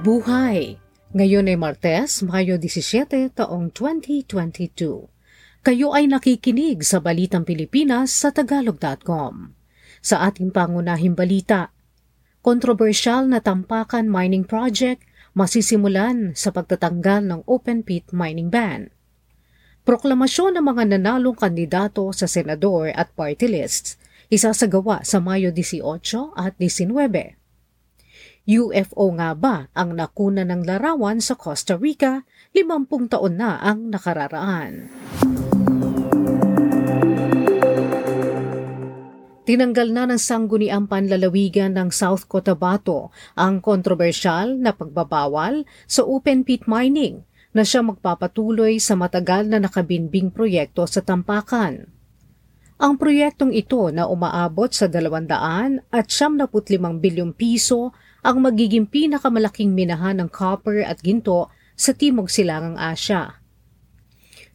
Mabuhay! Ngayon ay Martes, Mayo 17, taong 2022. Kayo ay nakikinig sa Balitang Pilipinas sa Tagalog.com. Sa ating pangunahing balita, kontrobersyal na tampakan mining project masisimulan sa pagtatanggal ng open pit mining ban. Proklamasyon ng mga nanalong kandidato sa senador at party lists isasagawa sa Mayo 18 at 19. UFO nga ba ang nakuna ng larawan sa Costa Rica 50 taon na ang nakararaan? Tinanggal na ng sangguniang panlalawigan ng South Cotabato ang kontrobersyal na pagbabawal sa open pit mining na siya magpapatuloy sa matagal na nakabinbing proyekto sa Tampakan. Ang proyektong ito na umaabot sa 200 at 75 bilyong piso ang magiging pinakamalaking minahan ng copper at ginto sa Timog Silangang Asya.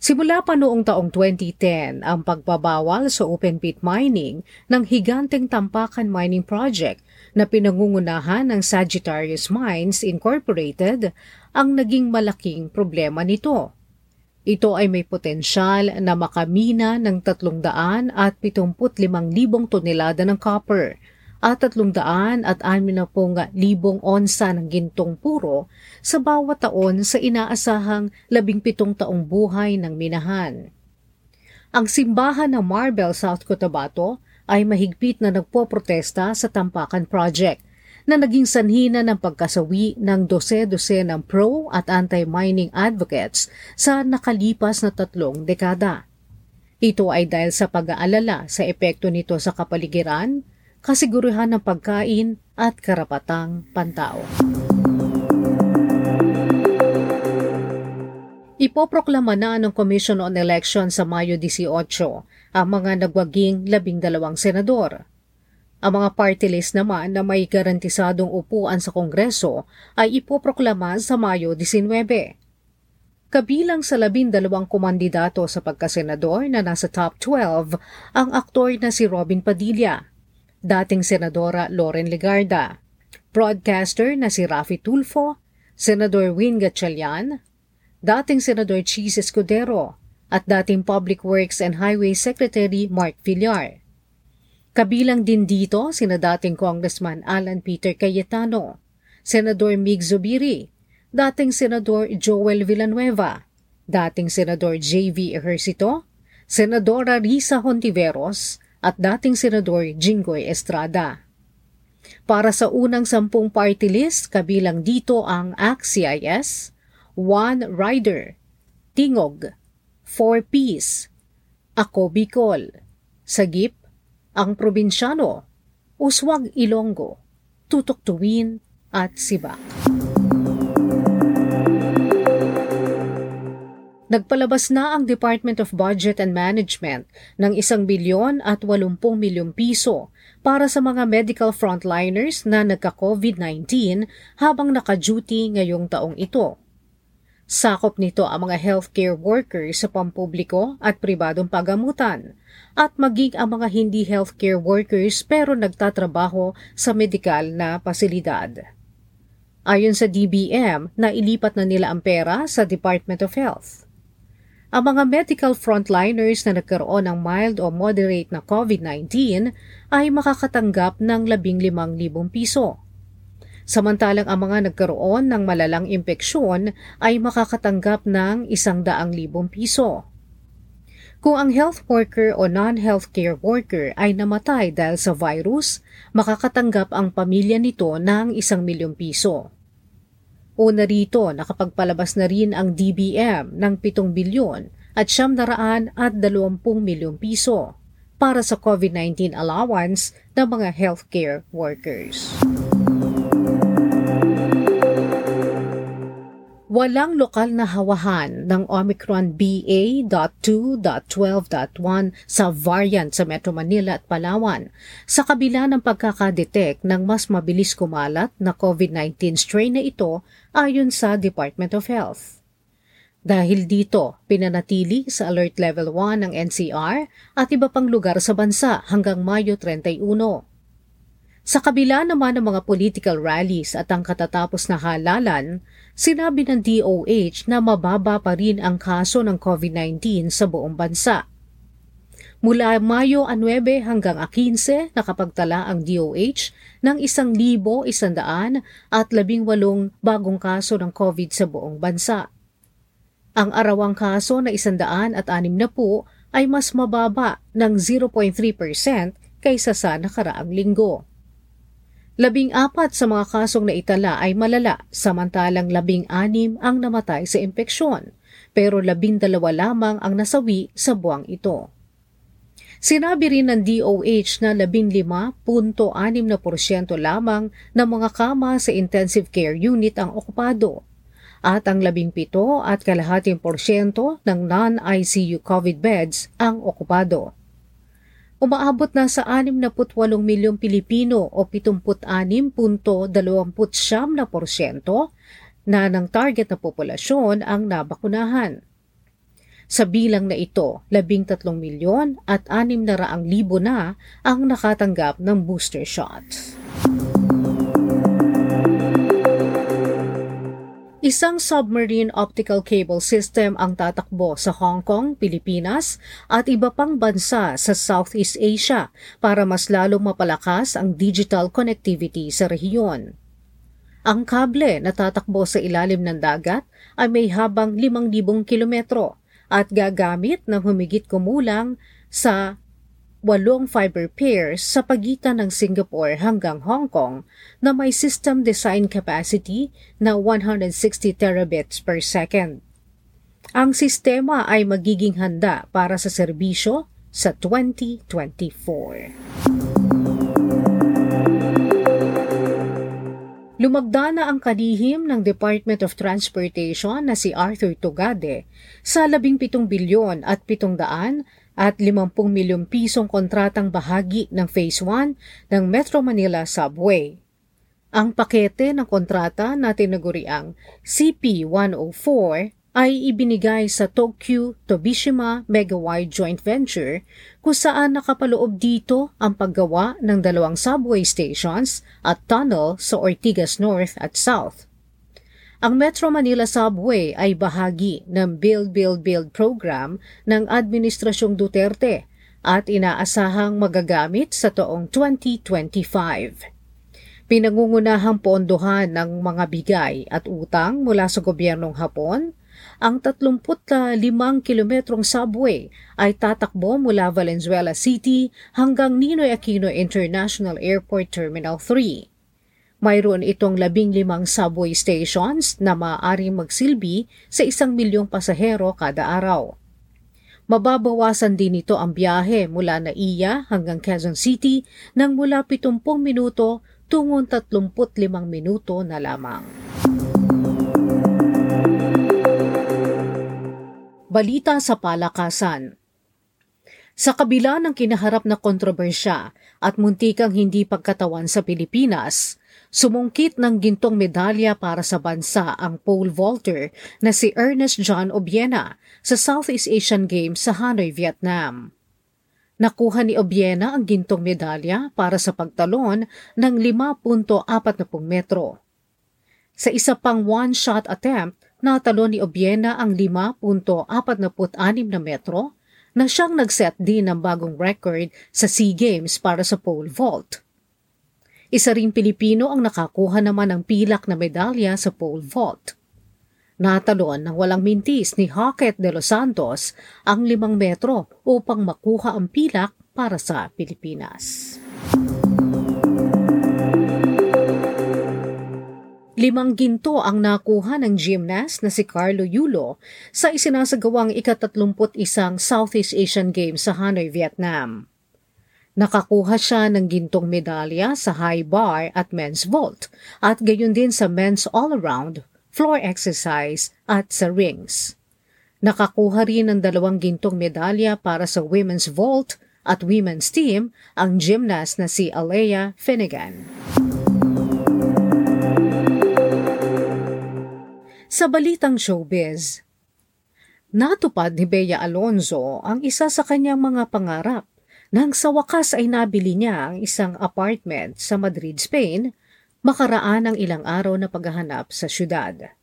Simula pa noong taong 2010 ang pagbabawal sa open pit mining ng higanteng Tampakan Mining Project na pinangungunahan ng Sagittarius Mines Incorporated ang naging malaking problema nito. Ito ay may potensyal na makamina ng 300 at 75,000 tonelada ng copper at 300 at 60,000 onsa ng gintong puro sa bawat taon sa inaasahang 17 taong buhay ng minahan. Ang simbahan ng Marbel, South Cotabato ay mahigpit na nagpoprotesta sa Tampakan Project na naging sanhina ng pagkasawi ng dose-dose ng pro at anti-mining advocates sa nakalipas na tatlong dekada. Ito ay dahil sa pag-aalala sa epekto nito sa kapaligiran, kasiguruhan ng pagkain at karapatang pantao. Ipoproklama na ng Commission on Election sa Mayo 18 ang mga nagwaging labing dalawang senador. Ang mga party list naman na may garantisadong upuan sa Kongreso ay ipoproklama sa Mayo 19. Kabilang sa labindalawang kumandidato sa pagkasenador na nasa top 12 ang aktor na si Robin Padilla, dating Senadora Loren Legarda, broadcaster na si Rafi Tulfo, Senador Win Gatchalian, dating Senador Cheese Escudero, at dating Public Works and Highway Secretary Mark Villar. Kabilang din dito sina dating Congressman Alan Peter Cayetano, Senador Mig Zubiri, dating Senador Joel Villanueva, dating Senador J.V. Ejercito, Senadora Risa Hontiveros, at dating Senador Jinggoy Estrada. Para sa unang sampung party list, kabilang dito ang ACT-CIS, One Rider, Tingog, Four Peace, Ako Bicol, Sagip, Ang Probinsyano, Uswag Ilonggo, Tutok Tuwin at Sibak. Nagpalabas na ang Department of Budget and Management ng isang bilyon at 80 milyong piso para sa mga medical frontliners na nagka-COVID-19 habang naka-duty ngayong taong ito. Sakop nito ang mga healthcare workers sa pampubliko at pribadong pagamutan at maging ang mga hindi healthcare workers pero nagtatrabaho sa medikal na pasilidad. Ayon sa DBM, nailipat na nila ang pera sa Department of Health. Ang mga medical frontliners na nagkaroon ng mild o moderate na COVID-19 ay makakatanggap ng 15,000 piso. Samantalang ang mga nagkaroon ng malalang impeksyon ay makakatanggap ng 100,000 piso. Kung ang health worker o non-healthcare worker ay namatay dahil sa virus, makakatanggap ang pamilya nito ng 1 milyong piso. Una rito, nakapagpalabas na rin ang DBM ng 7 bilyon at siyam naraan at 20 milyong piso para sa COVID-19 allowance ng mga healthcare workers. Walang lokal na hawahan ng Omicron BA.2.12.1 sa variant sa Metro Manila at Palawan sa kabila ng pagkakadetect ng mas mabilis kumalat na COVID-19 strain na ito ayon sa Department of Health. Dahil dito, pinanatili sa Alert Level 1 ng NCR at iba pang lugar sa bansa hanggang Mayo 31. Sa kabila naman ng mga political rallies at ang katatapos na halalan, sinabi ng DOH na mababa pa rin ang kaso ng COVID-19 sa buong bansa. Mula Mayo 9 hanggang 15 nakapagtala ang DOH ng 1,100 at 18 bagong kaso ng COVID sa buong bansa. Ang arawang kaso na 100 at 6 na po ay mas mababa ng 0.3% kaysa sa nakaraang linggo. Labing apat sa mga kasong naitala ay malala, samantalang labing anim ang namatay sa impeksyon, pero labing dalawa lamang ang nasawi sa buwang ito. Sinabi rin ng DOH na 15.6% lamang ng mga kama sa intensive care unit ang okupado at ang 17 at kalahating porsyento ng non-ICU COVID beds ang okupado umaabot na sa 68 milyong Pilipino o 76.29% na porsyento na ng target na populasyon ang nabakunahan. Sa bilang na ito, 13 milyon at 600 libo na ang nakatanggap ng booster shots. Isang submarine optical cable system ang tatakbo sa Hong Kong, Pilipinas at iba pang bansa sa Southeast Asia para mas lalong mapalakas ang digital connectivity sa rehiyon. Ang kable na tatakbo sa ilalim ng dagat ay may habang 5,000 kilometro at gagamit ng humigit kumulang sa walong fiber pairs sa pagitan ng Singapore hanggang Hong Kong na may system design capacity na 160 terabits per second. Ang sistema ay magiging handa para sa serbisyo sa 2024. Lumagda na ang kalihim ng Department of Transportation na si Arthur Tugade sa 17 bilyon at 700 at 50 milyong pisong kontratang bahagi ng Phase 1 ng Metro Manila Subway. Ang pakete ng kontrata na tinaguriang CP104 ay ibinigay sa Tokyo Tobishima Megawide Joint Venture kung saan nakapaloob dito ang paggawa ng dalawang subway stations at tunnel sa Ortigas North at South. Ang Metro Manila Subway ay bahagi ng Build Build Build program ng Administrasyong Duterte at inaasahang magagamit sa taong 2025. Pinangungunahang pondohan ng mga bigay at utang mula sa gobyernong Hapon, ang 35 kilometrong subway ay tatakbo mula Valenzuela City hanggang Ninoy Aquino International Airport Terminal 3. Mayroon itong labing limang subway stations na maaaring magsilbi sa isang milyong pasahero kada araw. Mababawasan din ito ang biyahe mula Naiya hanggang Quezon City ng mula 70 minuto tungon 35 minuto na lamang. Balita sa Palakasan sa kabila ng kinaharap na kontrobersya at muntikang hindi pagkatawan sa Pilipinas, Sumungkit ng gintong medalya para sa bansa ang pole vaulter na si Ernest John Obiena sa Southeast Asian Games sa Hanoi, Vietnam. Nakuha ni Obiena ang gintong medalya para sa pagtalon ng 5.40 metro. Sa isa pang one-shot attempt, natalo ni Obiena ang 5.46 na metro na siyang nagset din ng bagong record sa SEA Games para sa pole vault. Isa ring Pilipino ang nakakuha naman ng pilak na medalya sa pole vault. Natalon ng walang mintis ni Hackett de los Santos ang limang metro upang makuha ang pilak para sa Pilipinas. Limang ginto ang nakuha ng gymnast na si Carlo Yulo sa isinasagawang ikatatlumput isang Southeast Asian Games sa Hanoi, Vietnam. Nakakuha siya ng gintong medalya sa high bar at men's vault at gayon din sa men's all-around, floor exercise at sa rings. Nakakuha rin ng dalawang gintong medalya para sa women's vault at women's team ang gymnast na si Alea Finnegan. Sa balitang showbiz, natupad ni Bea Alonzo ang isa sa kanyang mga pangarap nang sa wakas ay nabili niya ang isang apartment sa Madrid, Spain, makaraan ang ilang araw na paghahanap sa syudad.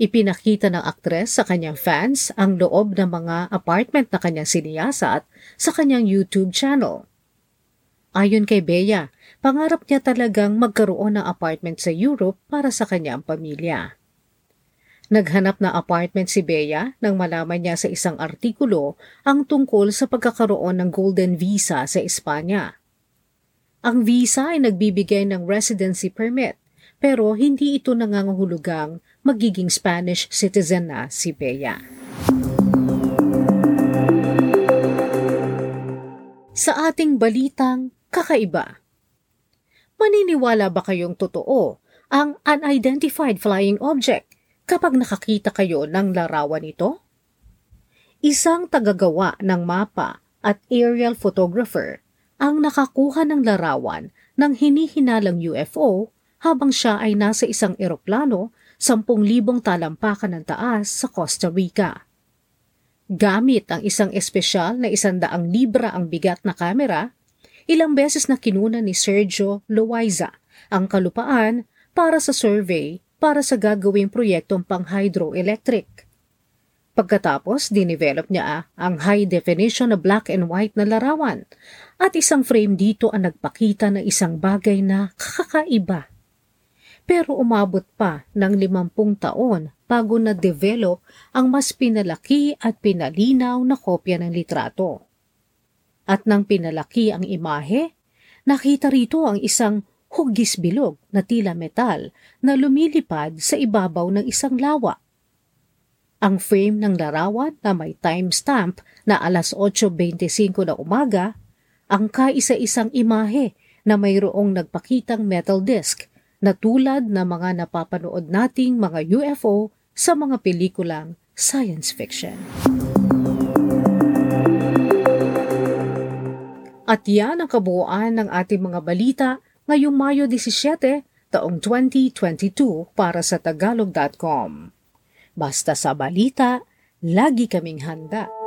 Ipinakita ng aktres sa kanyang fans ang loob ng mga apartment na kanyang siniyasat sa kanyang YouTube channel. Ayon kay Bea, pangarap niya talagang magkaroon ng apartment sa Europe para sa kanyang pamilya. Naghanap na apartment si Bea nang malaman niya sa isang artikulo ang tungkol sa pagkakaroon ng Golden Visa sa Espanya. Ang visa ay nagbibigay ng residency permit pero hindi ito nangangahulugang magiging Spanish citizen na si Bea. Sa ating balitang kakaiba. Maniniwala ba kayong totoo ang unidentified flying object kapag nakakita kayo ng larawan nito? Isang tagagawa ng mapa at aerial photographer ang nakakuha ng larawan ng hinihinalang UFO habang siya ay nasa isang eroplano 10,000 talampakan ng taas sa Costa Rica. Gamit ang isang espesyal na isandaang libra ang bigat na kamera, ilang beses na kinuna ni Sergio Loaiza ang kalupaan para sa survey para sa gagawing proyektong pang-hydroelectric. Pagkatapos, dinevelop niya ang high-definition na black and white na larawan at isang frame dito ang nagpakita ng isang bagay na kakaiba. Pero umabot pa ng limampung taon bago na-develop ang mas pinalaki at pinalinaw na kopya ng litrato. At nang pinalaki ang imahe, nakita rito ang isang hugis bilog na tila metal na lumilipad sa ibabaw ng isang lawa. Ang frame ng larawan na may timestamp na alas 8.25 na umaga, ang kaisa-isang imahe na mayroong nagpakitang metal disc na tulad na mga napapanood nating mga UFO sa mga pelikulang science fiction. At yan ang kabuuan ng ating mga balita ngayong Mayo 17, taong 2022 para sa Tagalog.com. Basta sa balita, lagi kaming handa.